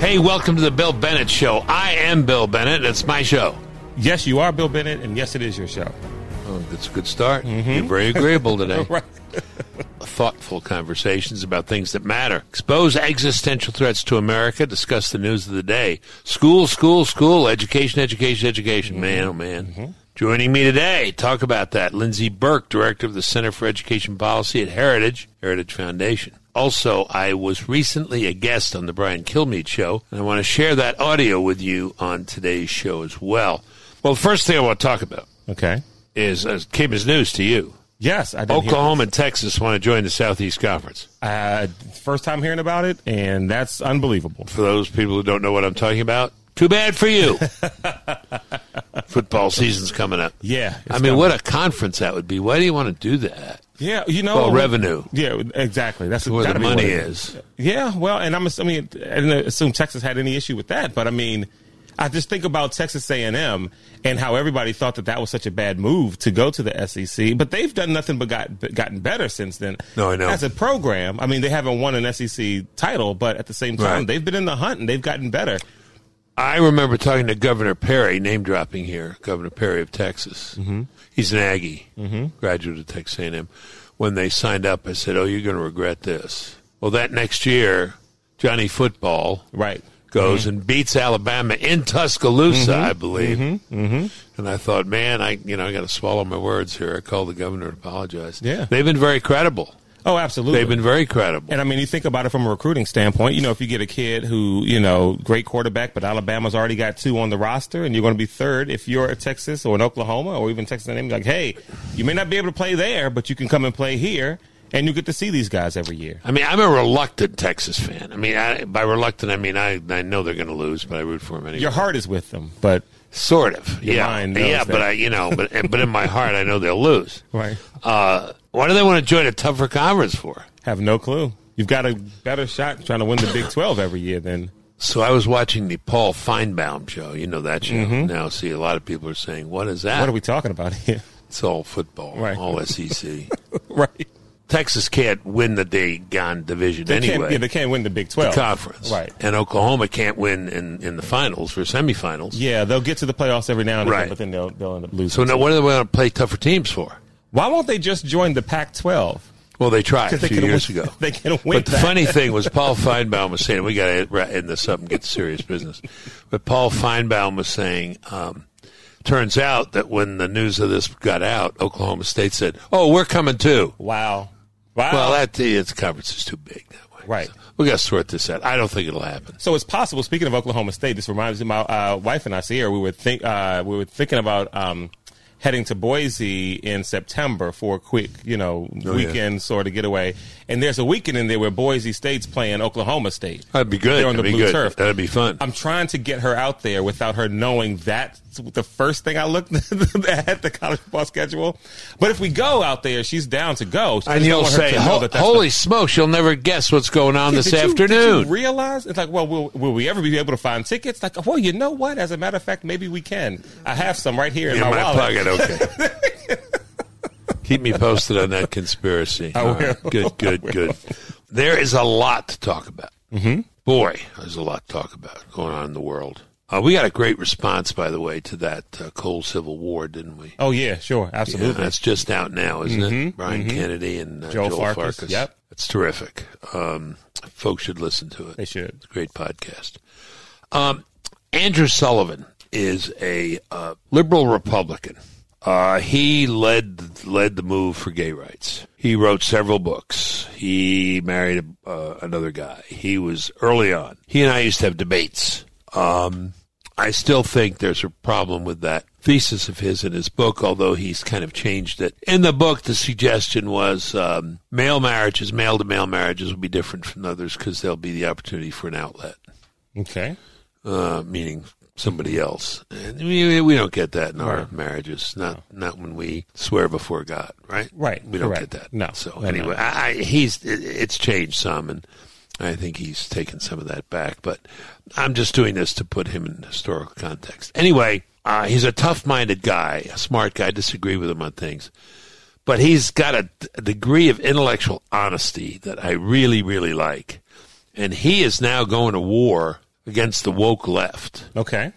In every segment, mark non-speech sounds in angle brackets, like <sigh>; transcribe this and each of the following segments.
Hey, welcome to the Bill Bennett Show. I am Bill Bennett. It's my show. Yes, you are Bill Bennett, and yes, it is your show. Oh, that's a good start. Mm-hmm. You're very agreeable today. <laughs> Right. Thoughtful conversations about things that matter. Expose existential threats to America. Discuss the news of the day. School, school, school. Education, education, education. Man, oh man. Mm-hmm. Joining me today, talk about that. Lindsey Burke, director of the Center for Education Policy at Heritage, Heritage Foundation. Also, I was recently a guest on the Brian Kilmeade show, and I want to share that audio with you on today's show as well. Well, the first thing I want to talk about Okay. is uh, came as news to you. Yes, I did. Oklahoma and Texas want to join the Southeast Conference. Uh, first time hearing about it, and that's unbelievable. For those people who don't know what I'm talking about, too bad for you. <laughs> Football season's coming up. Yeah. I mean, what a conference that would be. Why do you want to do that? Yeah, you know. Well, revenue. Yeah, exactly. That's Where the money is. Yeah, well, and I'm assuming I didn't assume Texas had any issue with that, but I mean, I just think about Texas A&M and how everybody thought that that was such a bad move to go to the SEC, but they've done nothing but got gotten better since then. No, I know. As a program, I mean, they haven't won an SEC title, but at the same time, Right. they've been in the hunt and they've gotten better. I remember talking to Governor Perry, name dropping here, Governor Perry of Texas. Mm-hmm. He's an Aggie, mm-hmm. graduate of Texas A&M. When they signed up, I said, "Oh, you're going to regret this." Well, that next year, Johnny Football Right. goes and beats Alabama in Tuscaloosa, I believe. Mm-hmm. And I thought, man, I you know I got to swallow my words here. I called the governor to apologize. Yeah. they've been very credible. Oh, absolutely. They've been very credible. And I mean, you think about it from a recruiting standpoint. You know, if you get a kid who, you know, great quarterback, but Alabama's already got two on the roster, and you're going to be third. If you're at Texas or in Oklahoma or even Texas A&M, like, hey, you may not be able to play there, but you can come and play here, and you get to see these guys every year. I mean, I'm a reluctant Texas fan. I mean, I, by reluctant, I mean I I know they're going to lose, but I root for them anyway. Your heart is with them, but Sort of, Your yeah, yeah. that. But I, you know, but but in my heart, I know they'll lose. <laughs> right, Uh, why do they want to join a tougher conference for? have no clue. You've got a better shot trying to win the Big Twelve every year than So I was watching the Paul Finebaum show. You know that show. Now, see, a lot of people are saying, "What is that?" Mm-hmm. what are we talking about here? It's all football, Right. all SEC. <laughs> right. Texas can't win the Dagon division They anyway. yeah, they can't win the Big Twelve conference, Right. And Oklahoma can't win in, in the finals for semifinals. Yeah, they'll get to the playoffs every now and again, Right. but then they'll they'll end up losing. So now, what do they want to play tougher teams for? Why won't they just join the Pac-12? Well, they tried a few years win, ago. <laughs> They can win. But the that. funny thing was, Paul Finebaum was saying, we got to end this up and get to serious business. But Paul Finebaum was saying, um, turns out that when the news of this got out, Oklahoma State said, oh, we're coming too. Wow. Wow. Well, that its conference is too big that way. Right. So we got to sort this out. I don't think it'll happen. so it's possible. Speaking of Oklahoma State, this reminds me. My uh, wife and I, Sierra, we were think uh, we were thinking about um, heading to Boise in September for a quick, you know, Oh, yeah. weekend sort of getaway. And there's a weekend in there where Boise State's playing Oklahoma State. That'd be good. They're on That'd the blue good. turf. That'd be fun. I'm trying to get her out there without her knowing that the first thing I looked <laughs> at the college football schedule. But if we go out there, she's down to go. And you'll say, to "Ho- that holy the- smokes, you'll never guess what's going on this Did you- afternoon. Realize? It's like, well, will, will we ever be able to find tickets? Like, well, you know what? As a matter of fact, maybe we can. I have some right here in, in my, my, wallet. pocket. Okay. <laughs> Keep me posted on that conspiracy. I will. right. Good, <laughs> good, good. There is a lot to talk about. Mm-hmm. Boy, there's a lot to talk about going on in the world. Uh, we got a great response, by the way, to that uh, Cold Civil War, didn't we? Oh yeah, sure, Yeah, absolutely. that's just out now, isn't it? Brian Kennedy and uh, Joel Joel, Farkas, Farkas. yep. It's terrific. Um, folks should listen to it. they should. It's a great podcast. Um, Andrew Sullivan is a uh, liberal Republican. Uh, he led led the move for gay rights. He wrote several books. He married uh, another guy. He was early on. He and I used to have debates. Um, I still think there's a problem with that thesis of his in his book, although he's kind of changed it. In the book, the suggestion was um, male marriages, male to male marriages, will be different from others because there'll be the opportunity for an outlet Okay. uh, meaning somebody else. And we, we don't get that in our marriages. Not not when we swear before God, right? Right, We don't correct. get that. No. So No, anyway, no. I, I, he's it, it's changed some, and I think he's taken some of that back. But I'm just doing this to put him in historical context. Anyway, uh, he's a tough-minded guy, a smart guy. I disagree with him on things. But he's got a, a degree of intellectual honesty that I really, really like. And he is now going to war against the woke left Okay.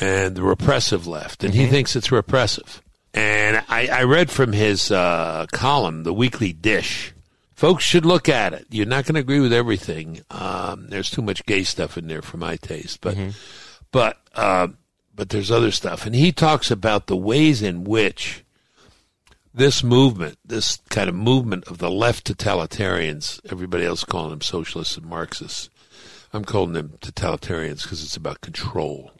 and the repressive left, and he thinks it's repressive. And I, I read from his uh, column, The Weekly Dish. Folks should look at it. You're not going to agree with everything. Um, there's too much gay stuff in there for my taste, but but uh, but there's other stuff, and he talks about the ways in which this movement, this kind of movement of the left totalitarians, everybody else calling them socialists and Marxists. I'm calling them totalitarians because it's about control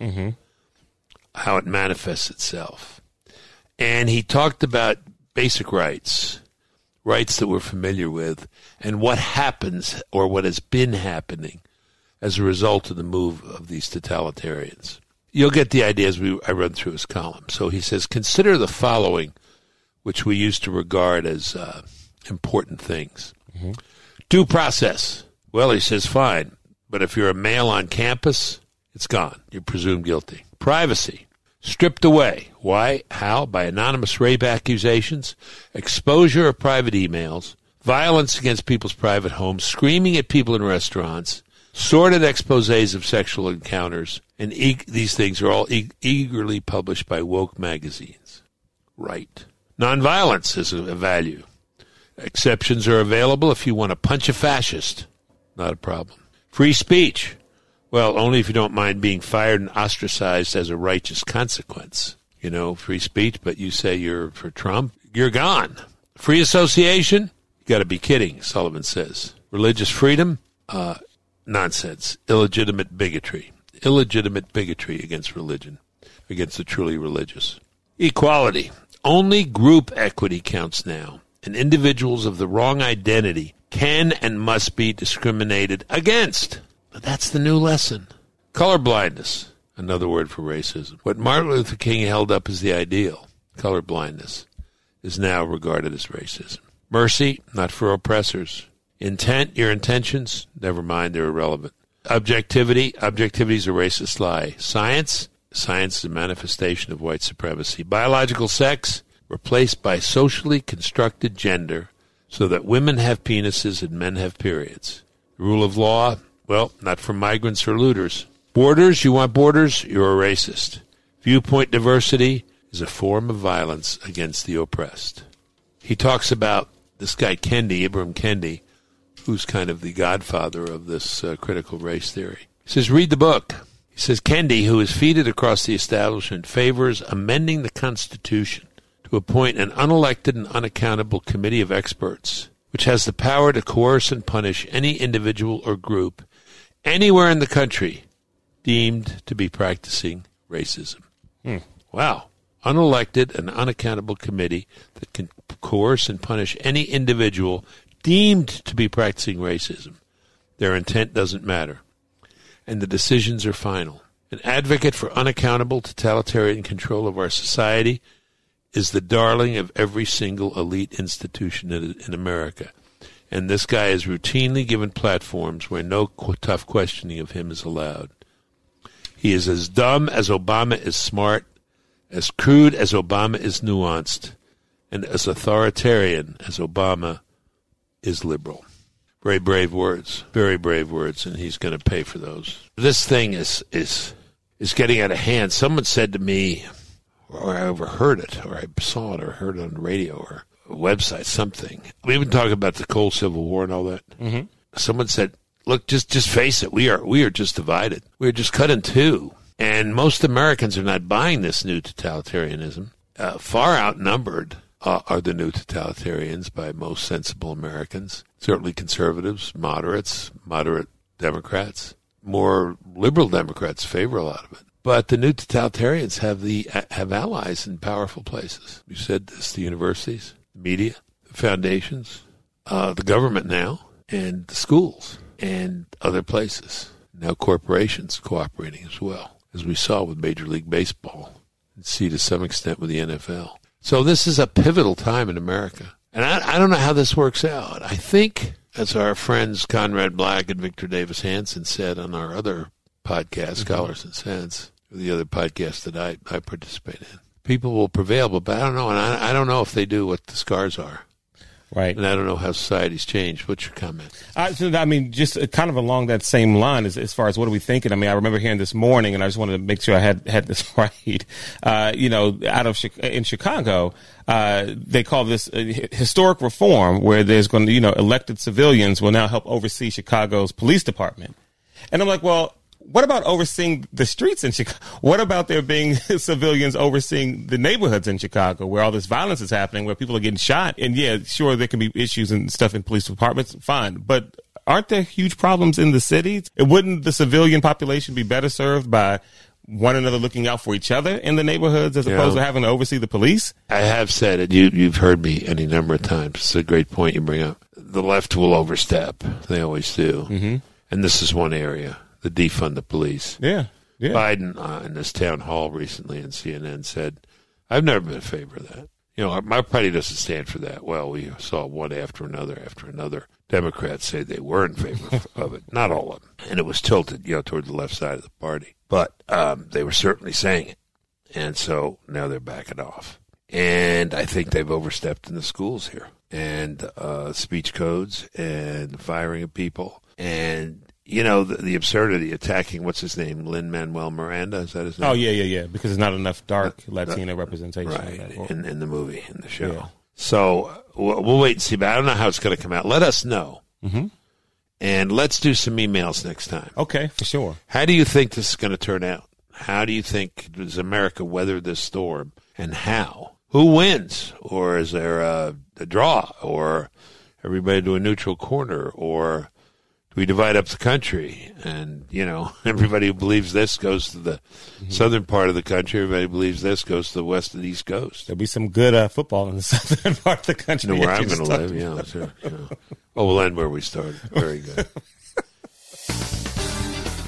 how it manifests itself. And he talked about basic rights, rights that we're familiar with, and what happens or what has been happening as a result of the move of these totalitarians. You'll get the idea as we, I run through his column. So he says, consider the following, which we used to regard as uh, important things. Due process. Well, he says, fine. But if you're a male on campus, it's gone. You're presumed guilty. Privacy. Stripped away. Why? How? By anonymous rape accusations, exposure of private emails, violence against people's private homes, screaming at people in restaurants, sordid exposés of sexual encounters, and e- these things are all e- eagerly published by woke magazines. Right. Nonviolence is a value. Exceptions are available if you want to punch a fascist. Not a problem. Free speech. Well, only if you don't mind being fired and ostracized as a righteous consequence. You know, free speech, but you say you're for Trump, you're gone. Free association? You got to be kidding, Sullivan says. Religious freedom? Uh, nonsense. Illegitimate bigotry. Illegitimate bigotry against religion, against the truly religious. Equality. Only group equity counts now, and individuals of the wrong identity can and must be discriminated against. That's the new lesson. Colorblindness, another word for racism. What Martin Luther King held up as the ideal, colorblindness, is now regarded as racism. Mercy, not for oppressors. Intent, your intentions, never mind, they're irrelevant. Objectivity, objectivity is a racist lie. Science, science is a manifestation of white supremacy. Biological sex, replaced by socially constructed gender so that women have penises and men have periods. Rule of law, well, not for migrants or looters. Borders, you want borders? You're a racist. Viewpoint diversity is a form of violence against the oppressed. He talks about this guy Kendi, Ibram Kendi, who's kind of the godfather of this uh, critical race theory. He says, read the book. He says, Kendi, who is feted across the establishment, favors amending the Constitution to appoint an unelected and unaccountable committee of experts, which has the power to coerce and punish any individual or group anywhere in the country deemed to be practicing racism. Hmm. Wow. Unelected and unaccountable committee that can coerce and punish any individual deemed to be practicing racism. Their intent doesn't matter. And the decisions are final. An advocate for unaccountable totalitarian control of our society is the darling of every single elite institution in, in America. And this guy is routinely given platforms where no tough questioning of him is allowed. He is as dumb as Obama is smart, as crude as Obama is nuanced, and as authoritarian as Obama is liberal. Very brave words, very brave words, and he's going to pay for those. This thing is is is getting out of hand. Someone said to me, or I overheard it, or I saw it, or heard it on the radio, or website, something. We've been talking about the cold Civil War and all that. Mm-hmm. Someone said, "Look, just just face it. We are we are just divided. We are just cut in two, And most Americans are not buying this new totalitarianism. Uh, far outnumbered uh, are the new totalitarians by most sensible Americans. Certainly conservatives, moderates, moderate Democrats, more liberal Democrats favor a lot of it. But the new totalitarians have the have allies in powerful places. You said this: the universities, the media, the foundations, uh, the government now, and the schools, and other places. Now corporations cooperating as well, as we saw with Major League Baseball, and see to some extent with the NFL. So this is a pivotal time in America. And I, I don't know how this works out. I think, as our friends Conrad Black and Victor Davis Hanson said on our other podcast, Scholars and Sense, the other podcast that I, I participate in, people will prevail, but I don't know. And I, I don't know if they do what the scars are. Right. And I don't know how society's changed. What's your comment? Uh, so, I mean, just uh, kind of along that same line as, as far as what are we thinking? I mean, I remember hearing this morning, and I just wanted to make sure I had had this <laughs> right. Uh, you know, out of in Chicago, uh, they call this historic reform, where there's going to, you know, elected civilians will now help oversee Chicago's police department. And I'm like, well, what about overseeing the streets in Chicago? What about there being <laughs> civilians overseeing the neighborhoods in Chicago where all this violence is happening, where people are getting shot? And yeah, sure, there can be issues and stuff in police departments, fine. But aren't there huge problems in the cities? Wouldn't the civilian population be better served by one another looking out for each other in the neighborhoods as opposed to having to oversee the police? I have said it. You, you've heard me any number of times. It's a great point you bring up. The left will overstep. They always do. Mm-hmm. And this is one area the defund the police. Yeah. Yeah. Biden uh, in this town hall recently in CNN said, "I've never been in favor of that. You know, my party doesn't stand for that." Well, we saw one after another after another. Democrats say they were in favor of it, not all of them, and it was tilted, you know, toward the left side of the party. But um, they were certainly saying it, and so now they're backing off. And I think they've overstepped in the schools here, and uh, speech codes, and firing of people, and you know the, the, absurdity attacking what's his name Lin Manuel Miranda is that his name? Oh yeah, yeah, yeah. Because there's not enough dark uh, Latino uh, representation right in, in, the movie in the show. Yeah. So we'll, we'll, wait and see. But I don't know how it's going to come out. Let us know, mm-hmm. and let's do some emails next time. Okay, for sure. How do you think this is going to turn out? How do you think does America weather this storm, and how? Who wins, or is there a, a draw, or everybody to a neutral corner, or we divide up the country, and you know <laughs> everybody who believes this goes to the mm-hmm. southern part of the country. Everybody believes this goes to the west and east coast. There'll be some good uh, football in the <laughs> southern part of the country. You know where I'm going to live, yeah, sure, yeah. Oh, we'll end where we started. Very good. <laughs>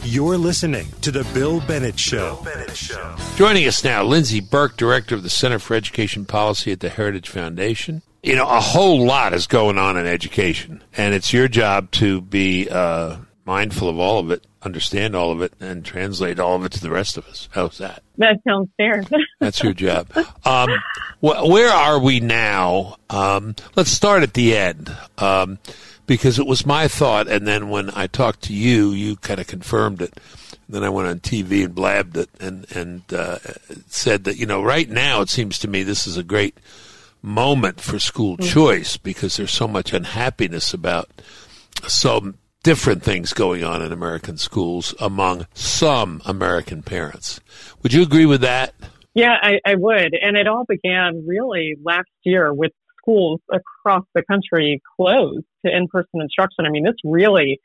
You're listening to the Bill Bennett Show. Bill Bennett Show. Joining us now, Lindsey Burke, director of the Center for Education Policy at the Heritage Foundation you know, a whole lot is going on in education, and it's your job to be uh, mindful of all of it, understand all of it, and translate all of it to the rest of us. How's that? That sounds fair. <laughs> That's your job. Um, wh- where are we now? Um, let's start at the end. Um, because it was my thought, and then when I talked to you, you kind of confirmed it. Then I went on TV and blabbed it, and and uh, said that you know right now it seems to me this is a great moment for school mm-hmm. choice because there's so much unhappiness about some different things going on in American schools among some American parents. Would you agree with that? Yeah, I, I would. And it all began really last year with schools across the country closed to in-person instruction. I mean, this really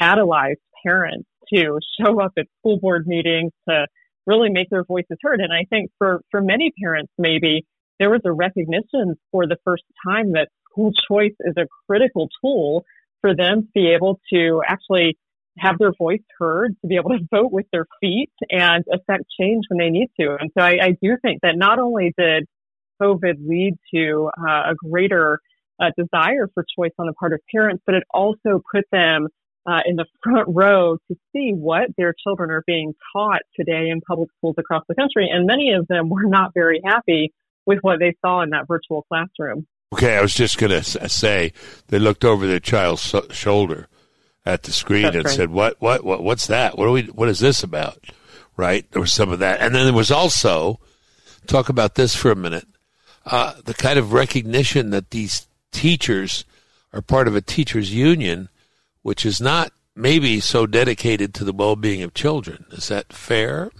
catalyzed parents to show up at school board meetings to really make their voices heard. And I think for, for many parents, maybe there was a recognition for the first time that school choice is a critical tool for them to be able to actually have their voice heard, to be able to vote with their feet and affect change when they need to. And so I, I do think that not only did COVID lead to uh, a greater uh, desire for choice on the part of parents, but it also put them uh, in the front row to see what their children are being taught today in public schools across the country. And many of them were not very happy with what they saw in that virtual classroom. Okay, I was just going to say they looked over their child's shoulder at the screen That's and right. said, "What? What? What? What's that? What are we? What is this about?" Right? There was some of that, and then there was also talk about this for a minute. Uh, the kind of recognition that these teachers are part of a teachers union, which is not maybe so dedicated to the well-being of children. Is that fair?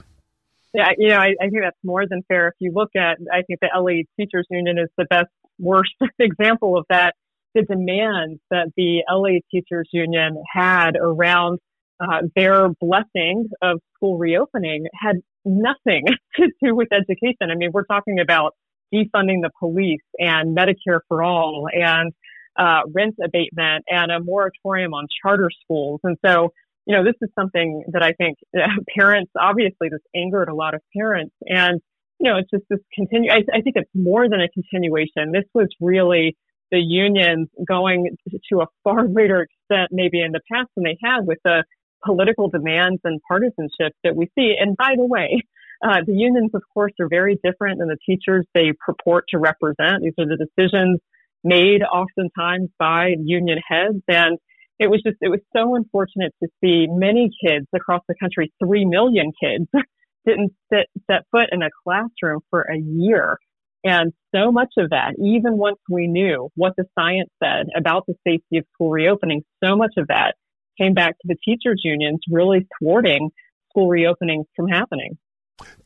Yeah, you know, I, I think that's more than fair. If you look at, I think the LA Teachers Union is the best, worst <laughs> example of that. The demands that the LA Teachers Union had around uh, their blessing of school reopening had nothing <laughs> to do with education. I mean, we're talking about defunding the police and Medicare for all and uh, rent abatement and a moratorium on charter schools. And so you know, this is something that I think <laughs> parents, obviously this angered a lot of parents. And, you know, it's just this continue, I, I think it's more than a continuation. This was really the unions going to a far <laughs> greater extent maybe in the past than they had with the political demands and partisanship that we see. And by the way, uh, the unions, of course, are very different than the teachers they purport to represent. These are the decisions made oftentimes by union heads. And it was just, it was so unfortunate to see many kids across the country, three million kids, <laughs> didn't sit, set foot in a classroom for a year. And so much of that, even once we knew what the science said about the safety of school reopening, so much of that came back to the teachers unions really thwarting school reopenings from happening.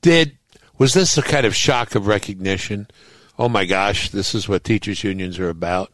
Did was this a kind of shock of recognition? Oh my gosh, this is what teachers unions are about.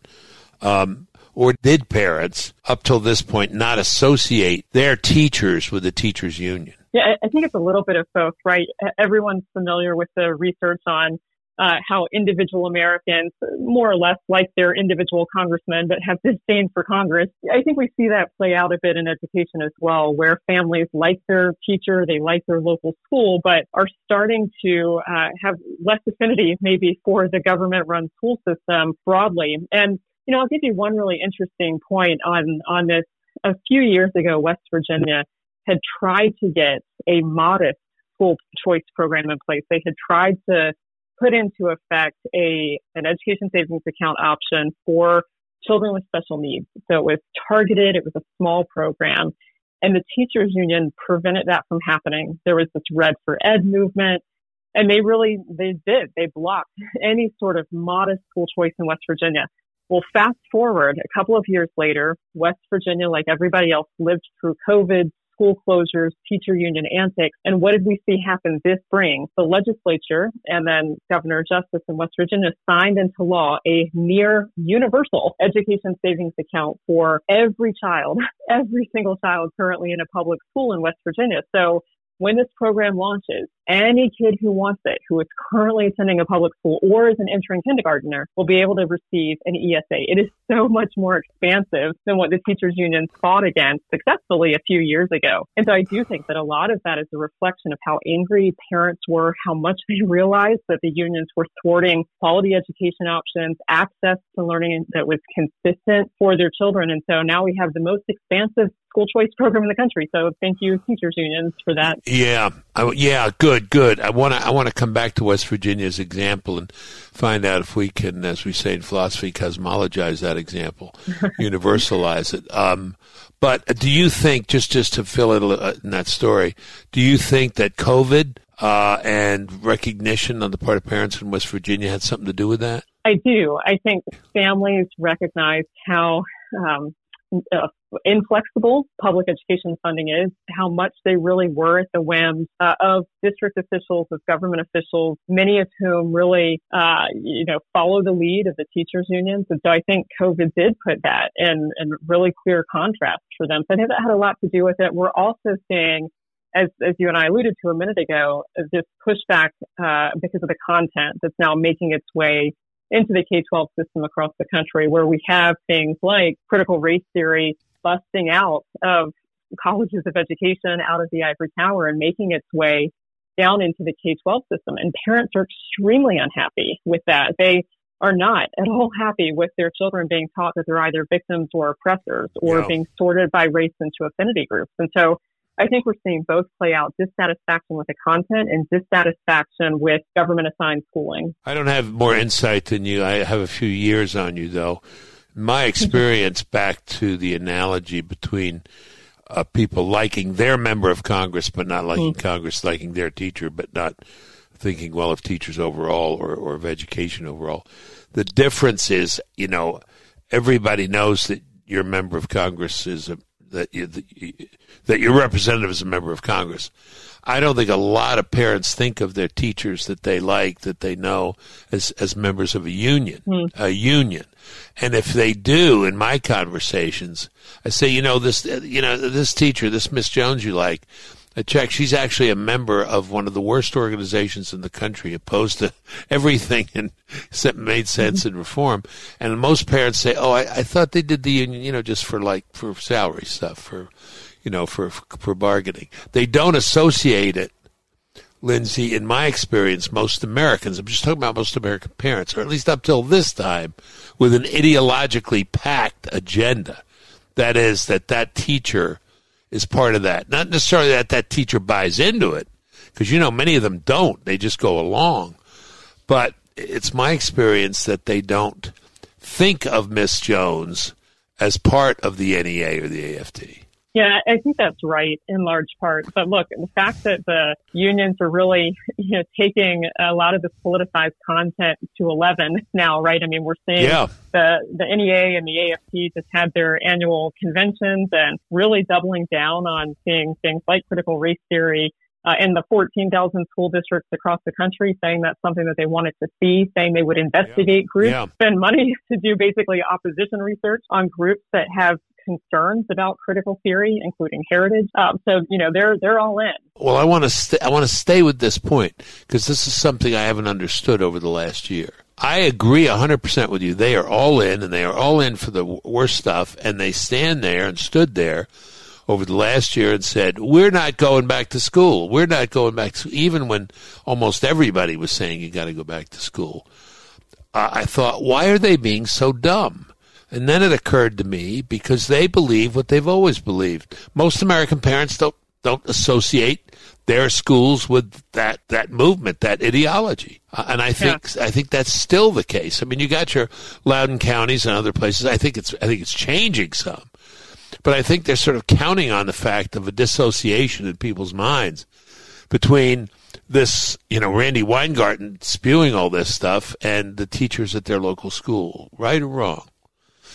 Um, or did parents, up till this point, not associate their teachers with the teachers union? Yeah, I think it's a little bit of both, right? Everyone's familiar with the research on uh, how individual Americans more or less like their individual congressmen, but have disdain for Congress. I think we see that play out a bit in education as well, where families like their teacher, they like their local school, but are starting to uh, have less affinity maybe for the government run school system broadly. And, you know, I'll give you one really interesting point on, on this. A few years ago, West Virginia had tried to get a modest school choice program in place. They had tried to put into effect a an education savings account option for children with special needs. So it was targeted, it was a small program, and the teachers union prevented that from happening. There was this red for ed movement, and they really they did. They blocked <laughs> any sort of modest school choice in West Virginia. Well, fast forward a couple of years later, West Virginia, like everybody else, lived through COVID, school closures, teacher union antics. And what did we see happen this spring? The legislature and then Governor Justice in West Virginia signed into law a near universal education savings account for every child, <laughs> every single child currently in a public school in West Virginia. So when this program launches, any kid who wants it, who is currently attending a public school or is an entering kindergartner, will be able to receive an ESA. It is so much more expansive than what the teachers unions fought against successfully a few years ago. And so I do think that a lot of that is a reflection of how angry parents were, how much they realized that the unions were thwarting quality education options, access to learning that was consistent for their children. And so now we have the most expansive school choice program in the country. So thank you, teachers unions, for that. Yeah, I, yeah, good, good. I want to I want to come back to West Virginia's example and find out if we can, as we say in philosophy, cosmologize that example, <laughs> universalize it. Um, but do you think, just just to fill it uh, in that story, do you think that COVID uh, and recognition on the part of parents in West Virginia had something to do with that? I do. I think families recognize how um, uh, inflexible public education funding is, how much they really were at the whims uh, of district officials, of government officials, many of whom really, uh, you know, follow the lead of the teachers unions. And so I think COVID did put that in, in really clear contrast for them. So I think that had a lot to do with it. We're also seeing as, as you and I alluded to a minute ago, this pushback uh, because of the content that's now making its way into the K-12 system across the country where we have things like critical race theory busting out of colleges of education out of the ivory tower and making its way down into the K-12 system. And parents are extremely unhappy with that. They are not at all happy with their children being taught that they're either victims or oppressors or being sorted by race into affinity groups. And so I think we're seeing both play out dissatisfaction with the content and dissatisfaction with government assigned schooling. I don't have more insight than you. I have a few years on you, though. My <laughs> experience back to the analogy between uh, people liking their member of Congress but not liking mm. Congress, liking their teacher but not thinking well of teachers overall or, or of education overall. The difference is, you know, everybody knows that your member of Congress is a that you, that your representative is a member of Congress. I don't think a lot of parents think of their teachers that they like, that they know, as as members of a union, mm. a union. And if they do, in my conversations, I say, you know, this, you know, this teacher, this Miss Jones, you like, Uh, Check. She's actually a member of one of the worst organizations in the country, opposed to <laughs> everything and made sense and reform. And most parents say, "Oh, I, I thought they did the union, you know, just for like for salary stuff, for you know, for for bargaining." They don't associate it, Lindsey. In my experience, most Americans, I'm just talking about most American parents, or at least up till this time, with an ideologically packed agenda. That is that that teacher is part of that. Not necessarily that that teacher buys into it, because you know many of them don't. They just go along. But it's my experience that they don't think of Miss Jones as part of the NEA or the AFT. Yeah, I think that's right in large part. But look, the fact that the unions are really, you know, taking a lot of this politicized content to 11 now, right? I mean, we're seeing Yeah. the, the NEA and the AFT just had their annual conventions and really doubling down on seeing things like critical race theory uh, in the 14,000 school districts across the country, saying that's something that they wanted to see, saying they would investigate groups, Yeah. spend money <laughs> to do basically opposition research on groups that have concerns about critical theory, including heritage. Um, so, you know, they're, they're all in. Well, I want to st- I want to stay with this point because this is something I haven't understood over the last year. I agree 100% with you. They are all in and they are all in for the worst stuff and they stand there and stood there over the last year and said, "We're not going back to school. We're not going back to even when almost everybody was saying you got to go back to school." I thought, why are they being so dumb? And then it occurred to me because they believe what they've always believed. Most American parents don't don't associate their schools with that that movement, that ideology. Uh, and I think I think that's still the case. I mean, you got your Loudoun counties and other places. I think it's I think it's changing some, but I think they're sort of counting on the fact of a dissociation in people's minds between this, you know, Randi Weingarten spewing all this stuff and the teachers at their local school, right or wrong?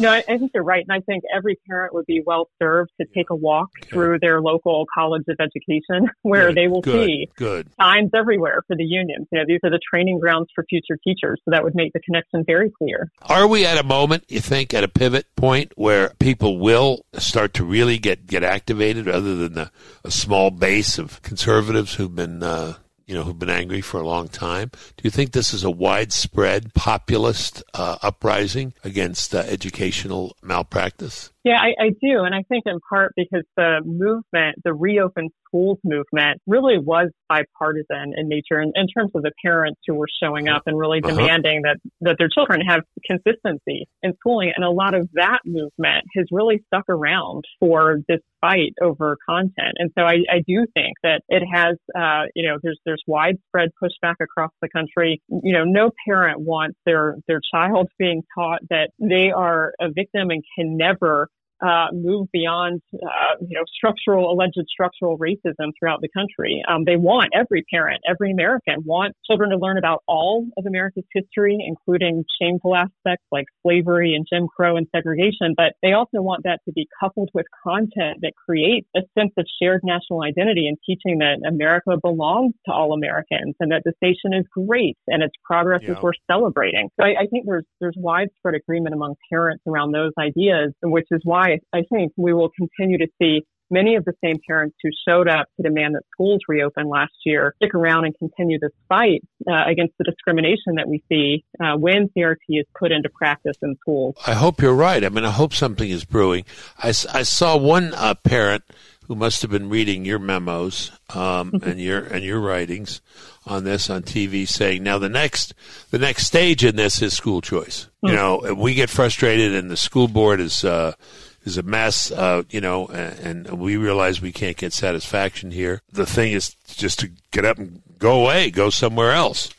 No, I, I think you're right. And I think every parent would be well served to take a walk through their local college of education <laughs> where Good, they will good, see good. signs everywhere for the unions. You know, these are the training grounds for future teachers. So that would make the connection very clear. Are we at a moment, you think, at a pivot point where people will start to really get, get activated other than the, a small base of conservatives who've been, uh, you know, who've been angry for a long time? Do you think this is a widespread populist uh, uprising against uh, educational malpractice? Yeah, I, I do. And I think in part because the movement, the reopen schools movement really was bipartisan in nature in, in terms of the parents who were showing up and really Uh-huh. demanding that, that their children have consistency in schooling. And a lot of that movement has really stuck around for this fight over content. And so I, I do think that it has, uh, you know, there's, there's widespread pushback across the country. You know, no parent wants their, their child being taught that they are a victim and can never uh, move beyond, uh, you know, structural, alleged structural racism throughout the country. Um, they want every parent, every American want children to learn about all of America's history, including shameful aspects like slavery and Jim Crow and segregation. But they also want that to be coupled with content that creates a sense of shared national identity and teaching that America belongs to all Americans and that the nation is great and its progress Yeah. is worth celebrating. So I, I think there's there's widespread agreement among parents around those ideas, which is why I think we will continue to see many of the same parents who showed up to demand that schools reopen last year stick around and continue this fight uh, against the discrimination that we see uh, when CRT is put into practice in schools. I hope you're right. I mean, I hope something is brewing. I saw one uh, parent who must have been reading your memos um, and your and your writings on this on TV, saying, "Now the next the next stage in this is school choice. You know, we get frustrated, and the school board is." Uh, is a mess, uh, you know, and, and we realize we can't get satisfaction here. The thing is just to get up and go away, go somewhere else.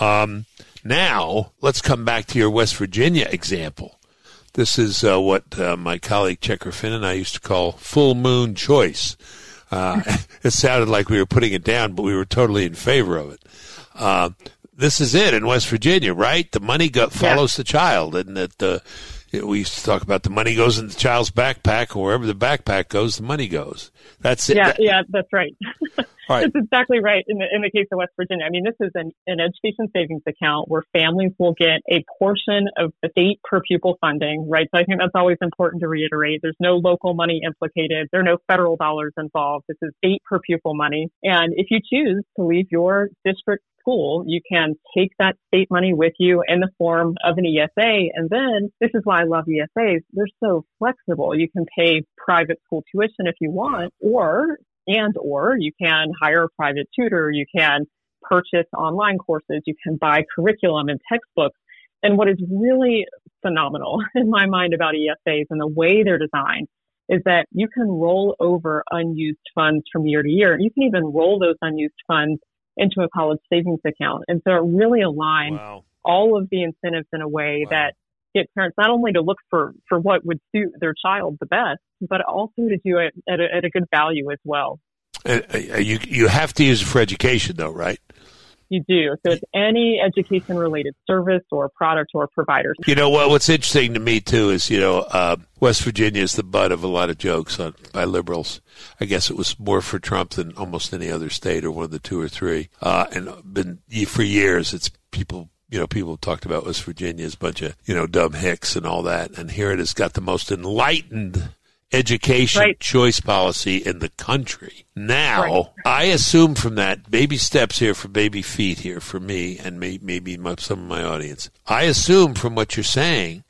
Um, now, let's come back to your West Virginia example. This is uh, what uh, my colleague Checker Finn and I used to call full moon choice. Uh, <laughs> it sounded like we were putting it down, but we were totally in favor of it. Uh, this is it in West Virginia, right? The money go- follows the child, and that the we used to talk about the money goes in the child's backpack, or wherever the backpack goes, the money goes. That's it. Yeah, That- yeah, that's right. <laughs> all right. That's exactly right. In the in the case of West Virginia, I mean, this is an, an education savings account where families will get a portion of the state per pupil funding, right? So I think that's always important to reiterate. There's no local money implicated. There are no federal dollars involved. This is state per pupil money. And if you choose to leave your district school, you can take that state money with you in the form of an ESA. And then this is why I love ESAs. They're so flexible. You can pay private school tuition if you want, or and or you can hire a private tutor, you can purchase online courses, you can buy curriculum and textbooks. And what is really phenomenal <laughs> in my mind about ESAs and the way they're designed is that you can roll over unused funds from year to year. You can even roll those unused funds into a college savings account. And so it really aligns Wow. all of the incentives in a way Wow. that get parents not only to look for, for what would suit their child the best, but also to do it at a, at a good value as well. Uh, uh, you you have to use it for education, though, right? You do. So it's any education related service or product or provider. You know what? What's interesting to me too is you know uh, West Virginia is the butt of a lot of jokes on by liberals. I guess it was more for Trump than almost any other state or one of the two or three. Uh, and been for years, it's people you know, people have talked about West Virginia a bunch of, you know, dumb hicks and all that. And here it has got the most enlightened education right. choice policy in the country. Now, right. I assume from that, baby steps here for baby feet here for me and may, maybe my, some of my audience. I assume from what you're saying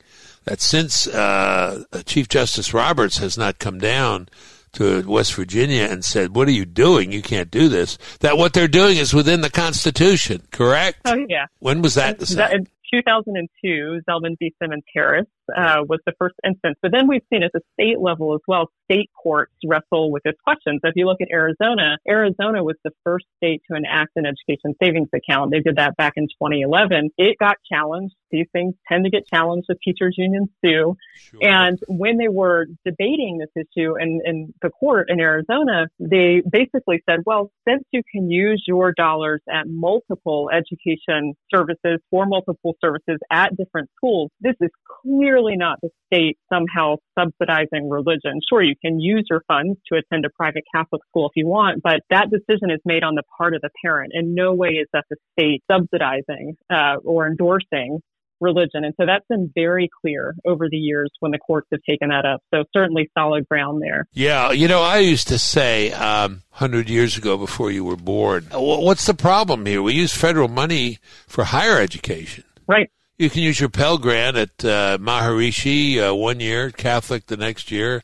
that since uh, Chief Justice Roberts has not come down to West Virginia and said, "What are you doing? You can't do this." That what they're doing is within the Constitution, correct? Oh yeah. When was that decided? 2002, Zelman v. Simmons Harris uh, was the first instance. But then we've seen at the state level as well, state courts wrestle with this question. So if you look at Arizona, Arizona was the first state to enact an education savings account. They did that back in 2011. It got challenged. These things tend to get challenged if teachers unions sue. Sure. And when they were debating this issue in, in the court in Arizona, they basically said, well, since you can use your dollars at multiple education services for multiple services at different schools, this is clearly not the state somehow subsidizing religion. Sure, you can use your funds to attend a private Catholic school if you want, but that decision is made on the part of the parent. In no way is that the state subsidizing uh, or endorsing religion. And so that's been very clear over the years when the courts have taken that up. So certainly solid ground there. Yeah. You know, I used to say, um, 100 years ago before you were born, what's the problem here? We use federal money for higher education. Right. You can use your Pell Grant at uh, Maharishi uh, one year, Catholic the next year,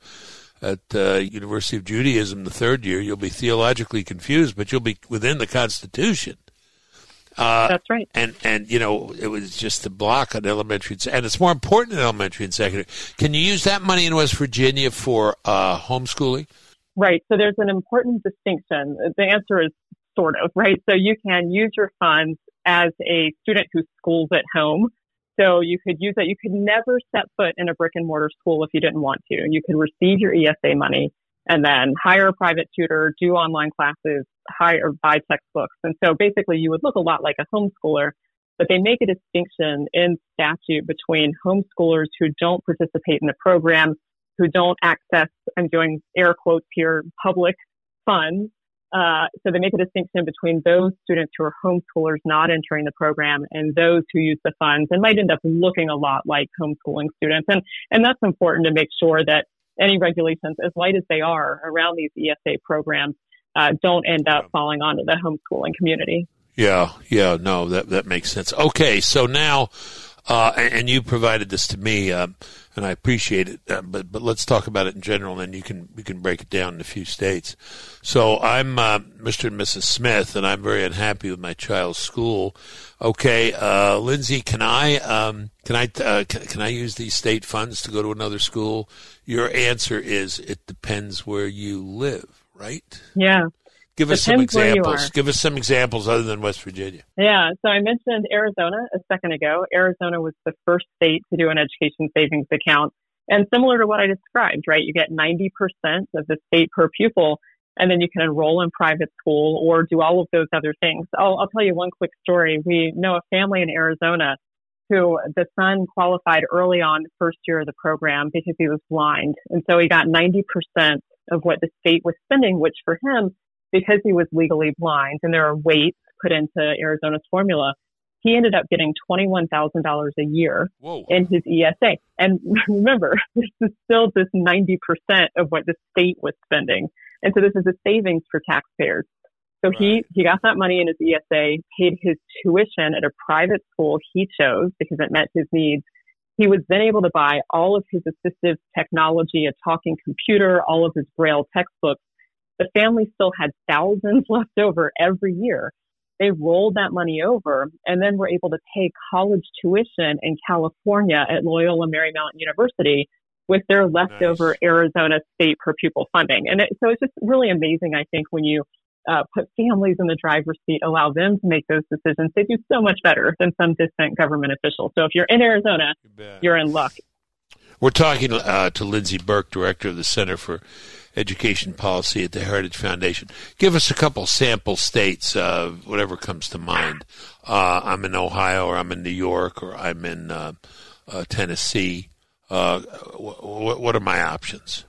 at uh, University of Judaism the third year. You'll be theologically confused, but you'll be within the Constitution. Uh, That's right. And and you know it was just a block on elementary and it's more important in elementary and secondary. Can you use that money in West Virginia for uh, homeschooling? Right. So there's an important distinction. The answer is sort of right. So you can use your funds as a student who schools at home so you could use that. You could never set foot in a brick and mortar school if you didn't want to. You could receive your ESA money and then hire a private tutor, do online classes, hire, buy textbooks. And so basically you would look a lot like a homeschooler, but they make a distinction in statute between homeschoolers who don't participate in the program, who don't access, I'm doing air quotes here, public funds, uh, so they make a distinction between those students who are homeschoolers not entering the program and those who use the funds and might end up looking a lot like homeschooling students. And, and that's important to make sure that any regulations, as light as they are around these ESA programs, uh, don't end up falling onto the homeschooling community. Yeah, yeah, no, that that makes sense. Okay, so now, uh, and, you provided this to me. Um, and I appreciate it. Uh, but but let's talk about it in general, and then you can we can break it down in a few states. So I'm uh, Mr. and Mrs. Smith, and I'm very unhappy with my child's school. Okay, uh, Lindsey, can I um, can I uh, can, can, I use these state funds to go to another school? Your answer is it depends where you live, right? Yeah. Give us some examples. Give us some examples other than West Virginia. Yeah. So I mentioned Arizona a second ago. Arizona was the first state to do an education savings account. And similar to what I described, right? You get 90% of the state per pupil, and then you can enroll in private school or do all of those other things. I'll, I'll tell you one quick story. We know a family in Arizona who the son qualified early on the first year of the program because he was blind. And so he got 90% of what the state was spending, which for him because he was legally blind and there are weights put into Arizona's formula, he ended up getting $21,000 a year Whoa. in his ESA. And <laughs> remember, this is still just 90% of what the state was spending. And so this is a savings for taxpayers. So right. he, he got that money in his ESA, paid his tuition at a private school he chose because it met his needs. He was then able to buy all of his assistive technology, a talking computer, all of his braille textbooks, the family still had thousands <laughs> left over every year. They rolled that money over and then were able to pay college tuition in California at Loyola Marymount University with their leftover nice. Arizona state per pupil funding. And it, so it's just really amazing, I think, when you uh, put families in the driver's seat, allow them to make those decisions. They do so much better than some distant government officials. So if you're in Arizona, you're in luck. We're talking uh, to Lindsey Burke, director of the Center for Education Policy at the Heritage Foundation. Give us a couple sample states, uh, whatever comes to mind. Uh, I'm in Ohio, or I'm in New York, or I'm in uh, uh, Tennessee. Uh, what, what are my options?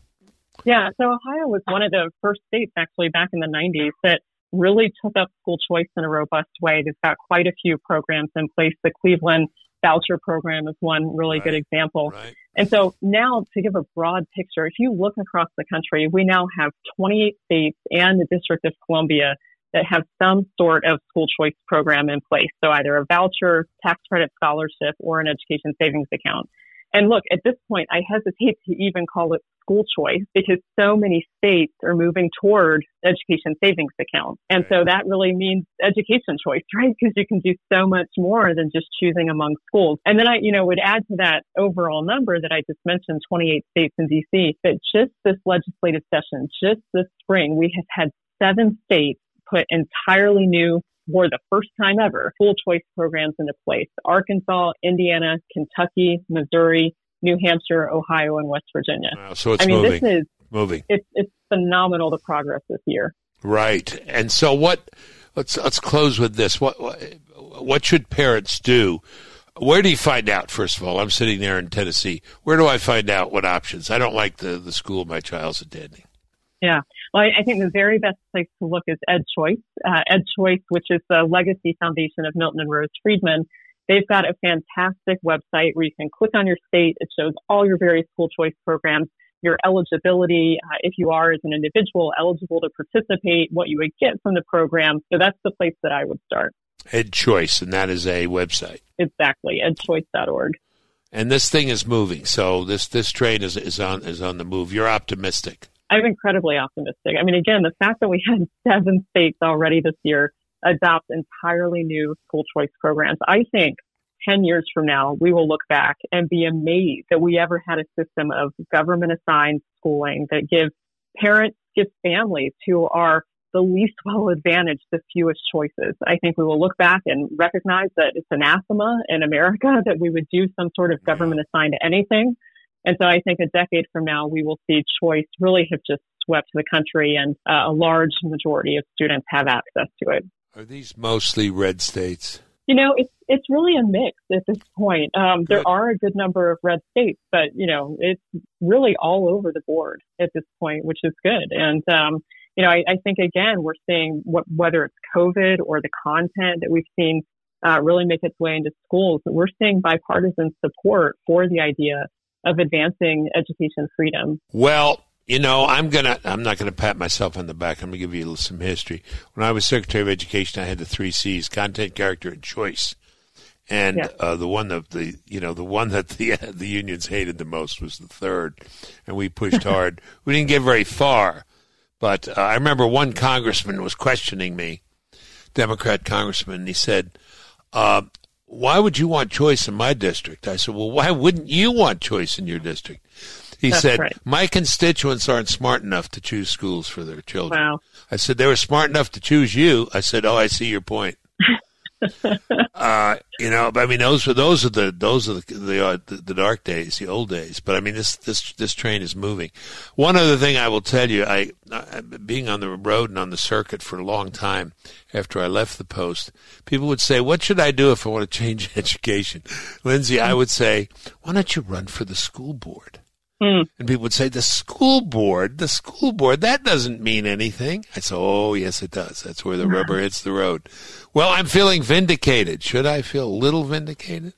Yeah, so Ohio was one of the first states actually back in the 90s that really took up school choice in a robust way. They've got quite a few programs in place. The Cleveland voucher program is one really right. good example. Right. And so now to give a broad picture, if you look across the country, we now have 28 states and the District of Columbia that have some sort of school choice program in place. So either a voucher, tax credit scholarship, or an education savings account. And look, at this point, I hesitate to even call it school choice because so many states are moving toward education savings accounts. And so that really means education choice, <laughs> right? Because you can do so much more than just choosing among schools. And then I, you know, would add to that overall number that I just mentioned, 28 states in DC, that just this legislative session, just this spring, we have had seven states put entirely new for the first time ever, school choice programs into place. Arkansas, Indiana, Kentucky, Missouri, New Hampshire, Ohio, and West Virginia. Wow, so it's I mean, moving. this is moving. It's it's phenomenal the progress this year. Right, and so what? Let's let's close with this. What what should parents do? Where do you find out? First of all, I'm sitting there in Tennessee. Where do I find out what options? I don't like the the school my child's attending. Yeah. Well, I, I think the very best place to look is Ed Choice. Uh, Ed Choice, which is the legacy foundation of Milton and Rose Friedman, they've got a fantastic website where you can click on your state. It shows all your various school choice programs, your eligibility, uh, if you are as an individual eligible to participate, what you would get from the program. So that's the place that I would start. Ed Choice, and that is a website. Exactly, edchoice.org. And this thing is moving. So this this train is is on is on the move. You're optimistic. I'm incredibly optimistic. I mean, again, the fact that we had <laughs> seven states already this year adopt entirely new school choice programs, I think 10 years from now, we will look back and be amazed that we ever had a system of government assigned schooling that gives parents, gives families who are the least <laughs> well advantaged the fewest choices. I think we will look back and recognize that it's anathema in America that we would do some sort of government assigned anything and so I think a decade from now, we will see choice really have just swept the country and uh, a large majority of students have access to it. Are these mostly red states? You know, it's it's really a mix at this point. Um, there are a good number of red states, but you know, it's really all over the board at this point, which is good. And um, you know, I, I think again, we're seeing what, whether it's COVID or the content that we've seen uh, really make its way into schools, we're seeing bipartisan support for the idea of advancing education freedom. Well, you know, I'm gonna. I'm not gonna pat myself on the back. I'm gonna give you some history. When I was Secretary of Education, I had the three C's: content, character, and choice. And yes. uh, the one that the you know the one that the <laughs> the unions hated the most was the third, and we pushed <laughs> hard. we didn't get very far, but uh, I remember one congressman was questioning me, Democrat congressman. And he said, uh, why would you want choice in my district? I said, well, why wouldn't you want choice in your district? He That's said, right. my constituents aren't smart enough to choose schools for their children. Wow. I said, they were smart enough to choose you. I said, oh, I see your point. <laughs> uh, you know, I mean, those are those are the those are the the, uh, the the, dark days, the old days. But I mean, this this this train is moving. One other thing I will tell you, I, I being on the road and on the circuit for a long time after I left the post, people would say, "What should I do if I want to change <laughs> education?" Lindsey, I would say, "Why don't you run for the school board?" Mm. And people would say, the school board, the school board, that doesn't mean anything. I said, oh, yes, it does. That's where the rubber hits the road. Well, I'm feeling vindicated. Should I feel a little vindicated?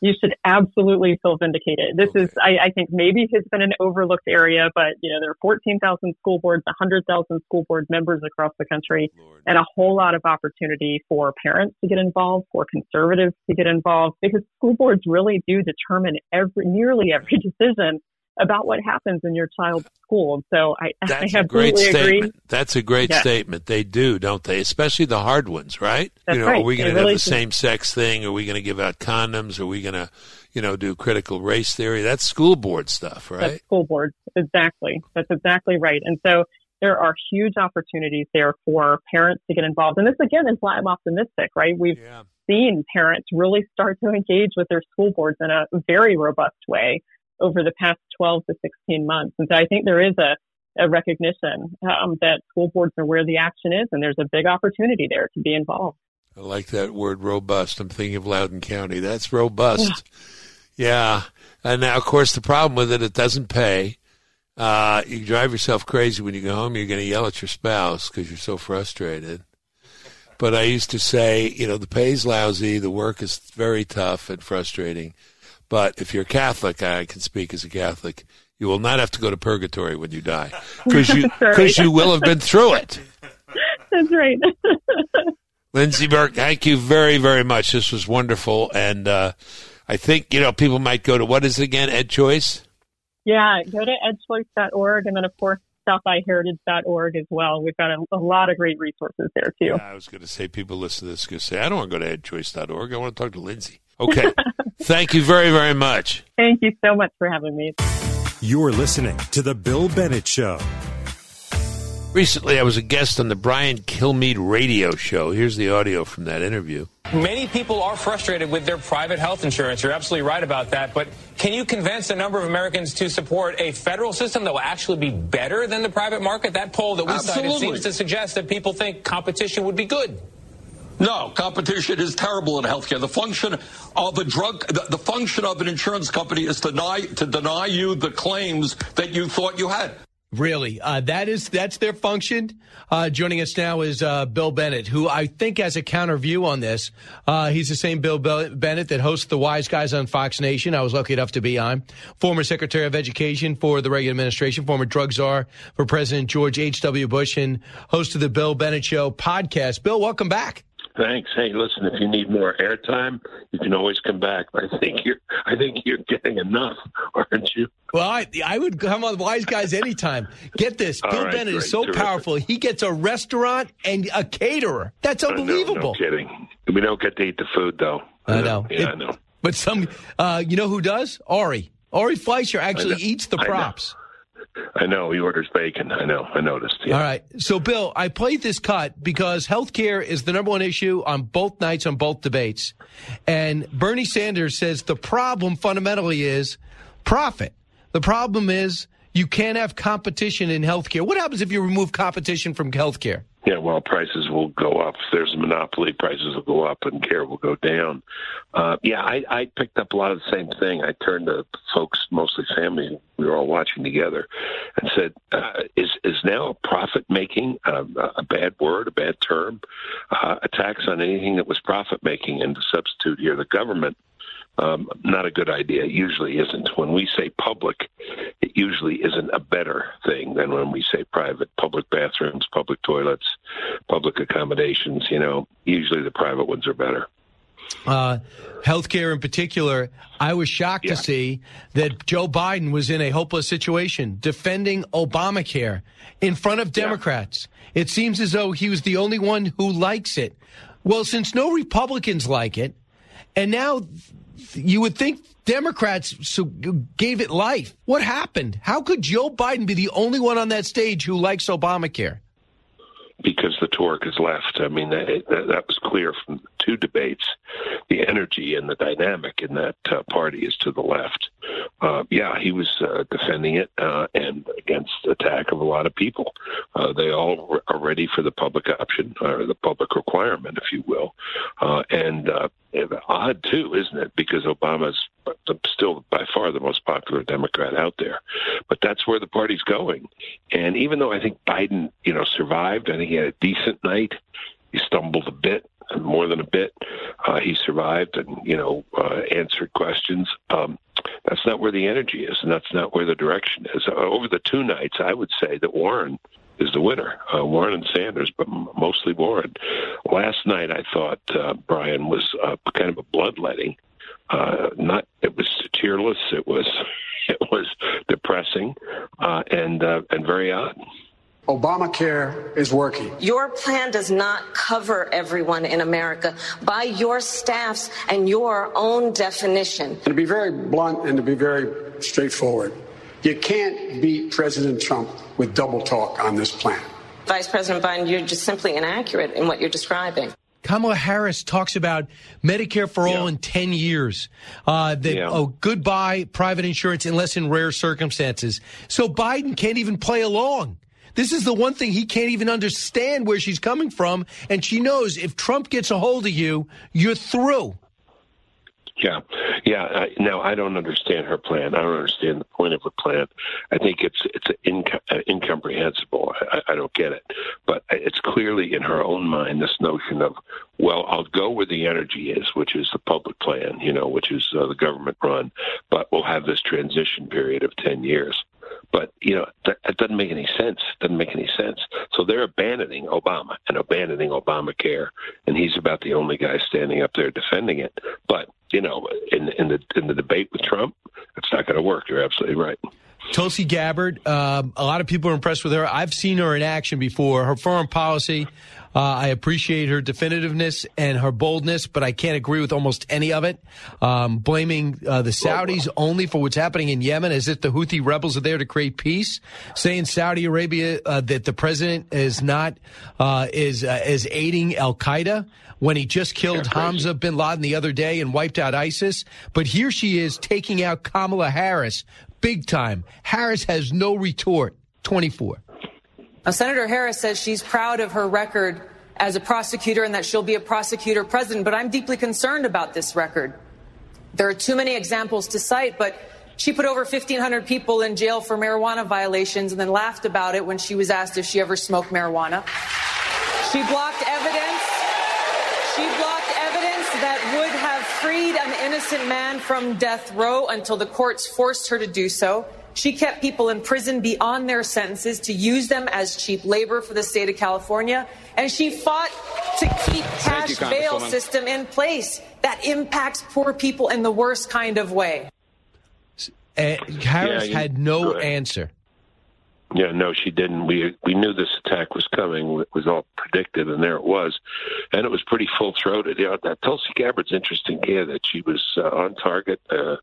You should absolutely feel vindicated. This okay. is, I, I, think, maybe has been an overlooked area, but you know there are 14,000 school boards, 100,000 school board members across the country, Lord. and a whole lot of opportunity for parents to get involved, for conservatives to get involved, because school boards really do determine every, nearly every <laughs> decision about what happens in your child's school. So I, <laughs> That's I a great statement. Agree. That's a great statement. They do, don't they? Especially the hard ones, right? That's you know, right. are we going to really have the same sex thing? Are we going to give out condoms? Are we going to, you know, do critical race theory? That's school board stuff, right? That's school board. Exactly. That's exactly right. And so there are huge opportunities there for parents to get involved. And this again is why I'm optimistic, right? We've yeah. seen parents really start to engage with their school boards in a very robust way over the past 12 to 16 months. And so I think there is a, a recognition um, that school boards are where the action is, and there's a big opportunity there to be involved. I like that word robust. I'm thinking of Loudoun County. That's robust. Yeah. yeah. And now, of course, the problem with it, it doesn't pay. Uh, you drive yourself crazy when you go home. You're going to yell at your spouse because you're so frustrated. But I used to say, you know, the pay's lousy, the work is very tough and frustrating. But if you're Catholic, I can speak as a Catholic, you will not have to go to purgatory when you die because you <laughs> because you will have been through it. That's right. <laughs> Lindsey Burke, thank you very very much. This was wonderful, and uh, I think you know people might go to what is it again, Ed Choice. Yeah, go to edchoice.org, and then of course southiheritage.org as well. We've got a, a, lot of great resources there too. Yeah, I was going to say people listen to this going to say I don't want to go to edchoice.org. I want to talk to Lindsey. Okay. Thank you very, very much. Thank you so much for having me. You're listening to The Bill Bennett Show. Recently, I was a guest on the Brian Kilmeade radio show. Here's the audio from that interview. Many people are frustrated with their private health insurance. You're absolutely right about that. But can you convince a number of Americans to support a federal system that will actually be better than the private market? That poll that we Absolutely. cited seems to suggest that people think competition would be good. No, competition is terrible in healthcare. The function of a drug, the, the, function of an insurance company is to deny to deny you the claims that you thought you had. Really, uh, that is that's their function. Uh, joining us now is uh, Bill Bennett, who I think has a counter view on this. Uh, he's the same Bill Bennett that hosts the Wise Guys on Fox Nation. I was lucky enough to be on. Former Secretary of Education for the Reagan administration, former drug czar for President George H. W. Bush, and host of the Bill Bennett Show podcast. Bill, welcome back. Thanks. Hey, listen, if you need more airtime, you can always come back. I think you're, I think you're getting enough, aren't you? Well, I, I would come on Wise Guys anytime. Get this, Bill right, Bennett great, is so terrific. powerful. He gets a restaurant and a caterer. That's unbelievable. no kidding. We don't get to eat the food though. I know. Yeah, it, I know. But some, uh, you know who does? Ari. Ari Fleischer actually eats the props. I know he orders bacon. I know. I noticed. Yeah. All right. So, Bill, I played this cut because health care is the number one issue on both nights on both debates. And Bernie Sanders says the problem fundamentally is profit. The problem is you can't have competition in healthcare. What happens if you remove competition from healthcare? Yeah, well, prices will go up. If there's a monopoly, prices will go up and care will go down. Uh, yeah, I, I picked up a lot of the same thing. I turned to folks, mostly family, we were all watching together, and said, uh, "Is is now profit making uh, a bad word, a bad term? Uh, attacks on anything that was profit making, and to substitute here the government." Um, not a good idea. It usually isn't. When we say public, it usually isn't a better thing than when we say private. Public bathrooms, public toilets, public accommodations, you know, usually the private ones are better. Uh, healthcare in particular, I was shocked yeah. to see that Joe Biden was in a hopeless situation defending Obamacare in front of Democrats. Yeah. It seems as though he was the only one who likes it. Well, since no Republicans like it, and now you would think Democrats gave it life. What happened? How could Joe Biden be the only one on that stage who likes Obamacare? Because the torque is left. I mean, that, that was clear from two debates. The energy and the dynamic in that uh, party is to the left. Uh, yeah, he was uh, defending it uh, and against attack of a lot of people. Uh, they all are ready for the public option or the public requirement, if you will. Uh, and odd too, isn't it? Because Obama's still by far the most popular Democrat out there, but that's where the party's going. And even though I think Biden, you know, survived, I think he had a decent night. He stumbled a bit, more than a bit. Uh, he survived and you know uh, answered questions. Um, that's not where the energy is, and that's not where the direction is. Uh, over the two nights, I would say that Warren is the winner. Uh, Warren and Sanders, but mostly Warren. Last night, I thought uh, Brian was uh, kind of a bloodletting. Uh, not it was tearless. It was <laughs> it was depressing uh, and uh, and very odd. Obamacare is working. Your plan does not cover everyone in America by your staff's and your own definition. And to be very blunt and to be very straightforward, You can't beat President Trump with double talk on this plan. Vice President Biden, you're just simply inaccurate in what you're describing. Kamala Harris talks about Medicare for all in 10 years. Uh, that, Yeah. oh, goodbye private insurance unless in rare circumstances. So Biden can't even play along. This is the one thing he can't even understand where she's coming from. And she knows if Trump gets a hold of you, you're through. Yeah, yeah. I, now I don't understand her plan. I don't understand the point of her plan. I think it's it's inco- uh, incomprehensible. I, I don't get it. But it's clearly in her own mind this notion of, well, I'll go where the energy is, which is the public plan, you know, which is uh, the government run, but we'll have this transition period of ten years. But you know that, that doesn't make any sense. Doesn't make any sense. So they're abandoning Obama and abandoning Obamacare, and he's about the only guy standing up there defending it. But you know, in in the in the debate with Trump, it's not going to work. You're absolutely right. Tulsi Gabbard, um, a lot of people are impressed with her. I've seen her in action before. Her foreign policy, uh, I appreciate her definitiveness and her boldness, but I can't agree with almost any of it. Um, blaming uh, the Saudis only for what's happening in Yemen as if the Houthi rebels are there to create peace. Saying Saudi Arabia uh, that the president is not uh, is uh, is aiding Al Qaeda when he just killed Hamza bin Laden the other day and wiped out ISIS. But here she is taking out Kamala Harris big time. Harris has no retort. 24. Now, Senator Harris says she's proud of her record as a prosecutor and that she'll be a prosecutor president, but I'm deeply concerned about this record. There are too many examples to cite, but she put over 1,500 people in jail for marijuana violations and then laughed about it when she was asked if she ever smoked marijuana. She blocked evidence. She blocked evidence that would have freed an innocent man from death row until the courts forced her to do so. She kept people in prison beyond their sentences to use them as cheap labor for the state of California. And she fought to keep cash you, bail system in place that impacts poor people in the worst kind of way. Uh, Harris Yeah, you- had no answer. Yeah, no, she didn't. We we knew this attack was coming. It was all predicted, and there it was, and it was pretty full throated. You know, that Tulsi Gabbard's interesting candidate. She was uh, on target, uh,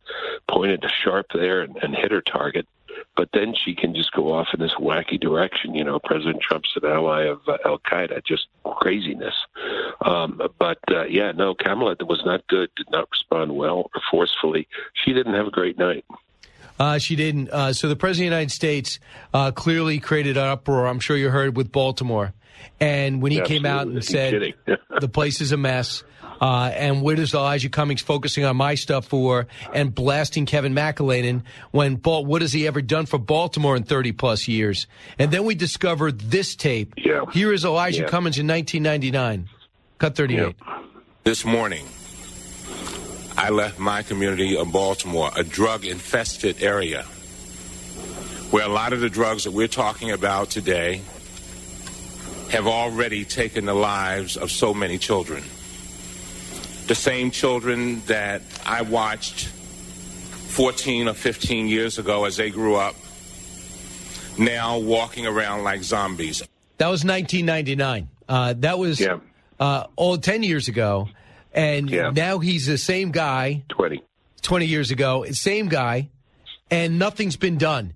pointed sharp there, and, and hit her target. But then she can just go off in this wacky direction. You know, President Trump's an ally of uh, Al Qaeda. Just craziness. Um, but uh, yeah, no, Kamala was not good. Did not respond well or forcefully. She didn't have a great night. Uh, she didn't. Uh, so the president of the United States uh, clearly created an uproar. I'm sure you heard with Baltimore, and when he came out and said <laughs> the place is a mess. Uh, and what is Elijah Cummings focusing on my stuff for and blasting Kevin McAleenan when Bal- what has he ever done for Baltimore in 30 plus years? And then we discovered this tape. Yeah. Here is Elijah Yeah. Cummings in 1999. Cut 38. This morning, I left my community of Baltimore, a drug infested area, where a lot of the drugs that we're talking about today have already taken the lives of so many children. The same children that I watched 14 or 15 years ago as they grew up, now walking around like zombies. That was 1999. Uh, that was Yeah. uh, all 10 years ago. And Yeah. now he's the same guy Twenty. 20 years ago, same guy, and nothing's been done.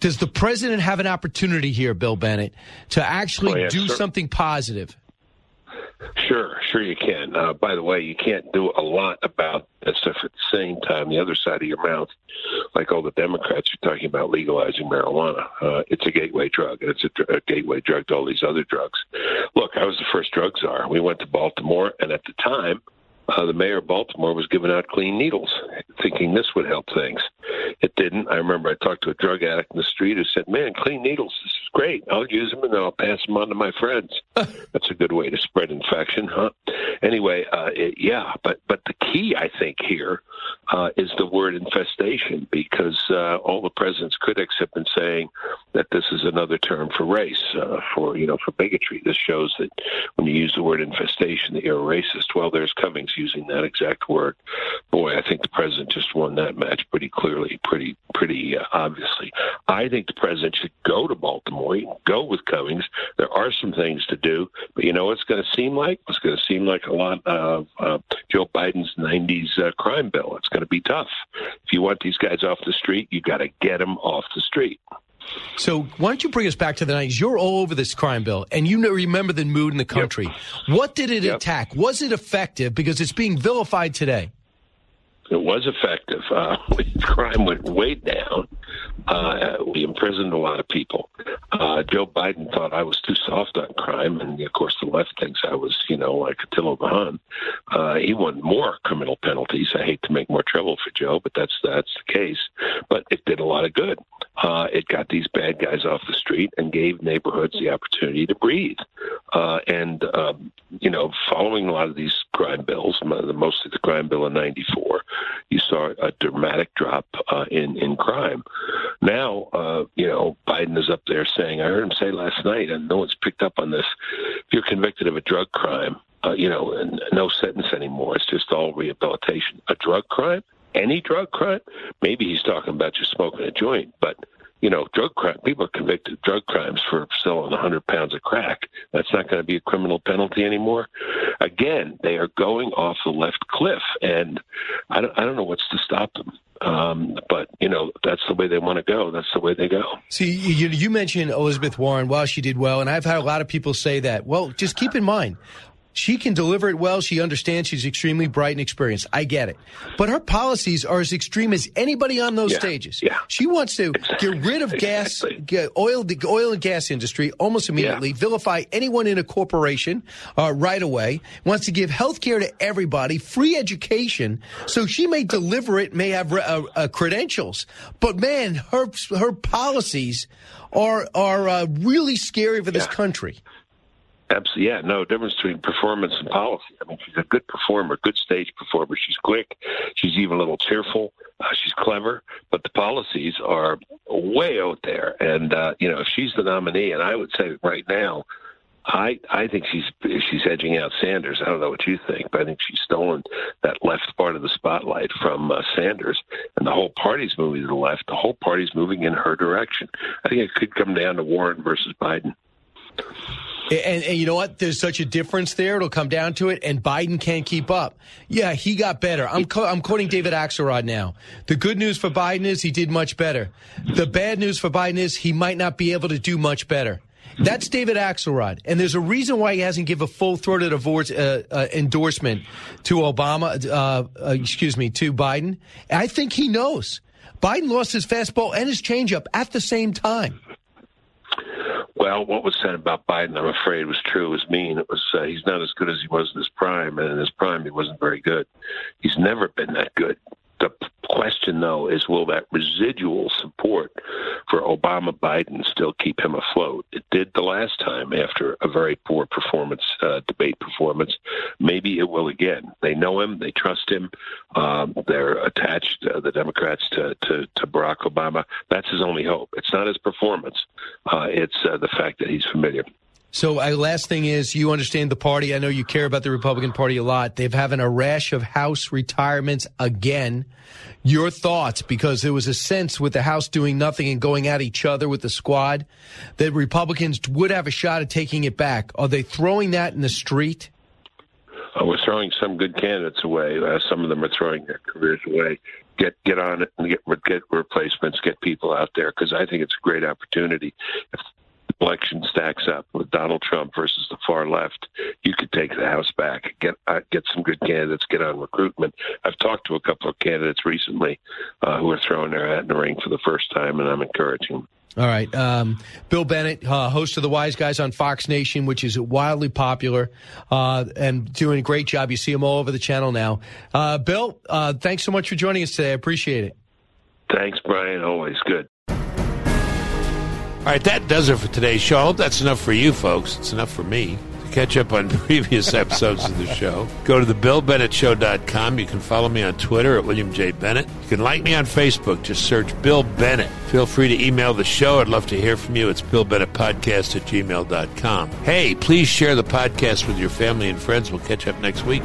Does the president have an opportunity here, Bill Bennett, to actually Oh, yeah, do sir. something positive? Sure, sure you can. Uh, by the way, you can't do a lot about this if at the same time the other side of your mouth, like all the Democrats are talking about legalizing marijuana. Uh, it's a gateway drug, and it's a, a gateway drug to all these other drugs. Look, I was the first drug czar. We went to Baltimore, and at the time, uh, the mayor of Baltimore was giving out clean needles, thinking this would help things. It didn't. I remember I talked to a drug addict in the street who said, "Man, clean needles, this is great. I'll use them and then I'll pass them on to my friends." <laughs> That's a good way to spread infection, huh? Anyway, uh, it, yeah, but but the key I think here uh, is the word infestation because uh, all the president's critics have been saying that this is another term for race, uh, for you know, for bigotry. This shows that when you use the word infestation, that you're a racist. Well, there's Cummings using that exact word. Boy, I think the president just won that match pretty clearly, pretty pretty uh, obviously. I think the president should go to Baltimore, go with Cummings. There are some things to do, but you know what it's going to seem like? It's going to seem like a lot of uh, Joe Biden's '90s uh, crime bill. It's going to be tough. If you want these guys off the street, you got to get them off the street. So why don't you bring us back to the 90s? You're all over this crime bill, and you remember the mood in the country. Yep. What did it yep. attack? Was it effective? Because it's being vilified today. It was effective. <laughs> Uh, <laughs> crime went way down. Uh, we imprisoned a lot of people. Uh, Joe Biden thought I was too soft on crime, and of course the left thinks I was, you know, like Attila the. Uh, he wanted more criminal penalties. I hate to make more trouble for Joe, but that's that's the case. But it did a lot of good. Uh, it got these bad guys off the street and gave neighborhoods the opportunity to breathe. Uh, and um, you know, following a lot of these crime bills, mostly the crime bill in '94, you saw a dramatic drop uh, in in crime. Now, uh, you know, Biden is up there saying, I heard him say last night, and no one's picked up on this. If you're convicted of a drug crime, uh, you know, no sentence anymore. It's just all rehabilitation. A drug crime, any drug crime, maybe he's talking about just smoking a joint, but you know, drug crime. People are convicted of drug crimes for selling a 100 pounds of crack. That's not going to be a criminal penalty anymore. Again, they are going off the left cliff, and I don't, I don't know what's to stop them. Um, but you know, that's the way they want to go. That's the way they go. See, you, you mentioned Elizabeth Warren. Well, she did well, and I've had a lot of people say that. Well, just keep in mind, she can deliver it well. She understands she's extremely bright and experienced. I get it. But her policies are as extreme as anybody on those yeah, stages. Yeah. She wants to exactly. get rid of gas, get oil, the oil and gas industry almost immediately, yeah. vilify anyone in a corporation uh, right away, wants to give health care to everybody, free education. So she may deliver it, may have uh, uh, credentials. But man, her, her policies are, are uh, really scary for this country. Absolutely, yeah. No difference between performance and policy. I mean, she's a good performer, good stage performer. She's quick. She's even a little cheerful. Uh, she's clever, but the policies are way out there. And uh, you know, if she's the nominee, and I would say right now, I I think she's she's edging out Sanders. I don't know what you think, but I think she's stolen that left part of the spotlight from uh, Sanders, and the whole party's moving to the left. The whole party's moving in her direction. I think it could come down to Warren versus Biden. And, and, you know what? There's such a difference there. It'll come down to it, and Biden can't keep up. Yeah, he got better. I'm co- I'm quoting David Axelrod now. The good news for Biden is he did much better. The bad news for Biden is he might not be able to do much better. That's David Axelrod, and there's a reason why he hasn't given a full-throated uh, uh, endorsement to Obama. Uh, uh, excuse me, to Biden. I think he knows. Biden lost his fastball and his changeup at the same time. Well, what was said about Biden, I'm afraid, was true. It was mean. It was uh, he's not as good as he was in his prime, and in his prime, he wasn't very good. He's never been that good. The question, though, is will that residual support for Obama Biden still keep him afloat? It did the last time after a very poor performance, uh, debate performance. Maybe it will again. They know him, they trust him, um, they're attached, uh, the Democrats, to, to, to, Barack Obama. That's his only hope. It's not his performance, uh, it's uh, the fact that he's familiar. So, uh, last thing is, you understand the party. I know you care about the Republican Party a lot. They've having a rash of House retirements again. Your thoughts, because there was a sense with the House doing nothing and going at each other with the squad, that Republicans would have a shot at taking it back. Are they throwing that in the street? Uh, we're throwing some good candidates away. Uh, some of them are throwing their careers away. Get get on it and get get replacements. Get people out there because I think it's a great opportunity. If election stacks up with Donald Trump versus the far left, you could take the House back, get uh, get some good candidates, get on recruitment. I've talked to a couple of candidates recently uh, who are throwing their hat in the ring for the first time, and I'm encouraging them. All right. Um, Bill Bennett, uh, host of The Wise Guys on Fox Nation, which is wildly popular uh, and doing a great job. You see him all over the channel now. Uh, Bill, uh, thanks so much for joining us today. I appreciate it. Thanks, Brian. Always good. All right, that does it for today's show. I hope that's enough for you folks. It's enough for me. To catch up on <laughs> previous episodes of the show, go to thebillbennettshow.com. You can follow me on Twitter at William J. Bennett. You can like me on Facebook. Just search Bill Bennett. Feel free to email the show. I'd love to hear from you. It's BillBennettPodcast at gmail.com. Hey, please share the podcast with your family and friends. We'll catch up next week.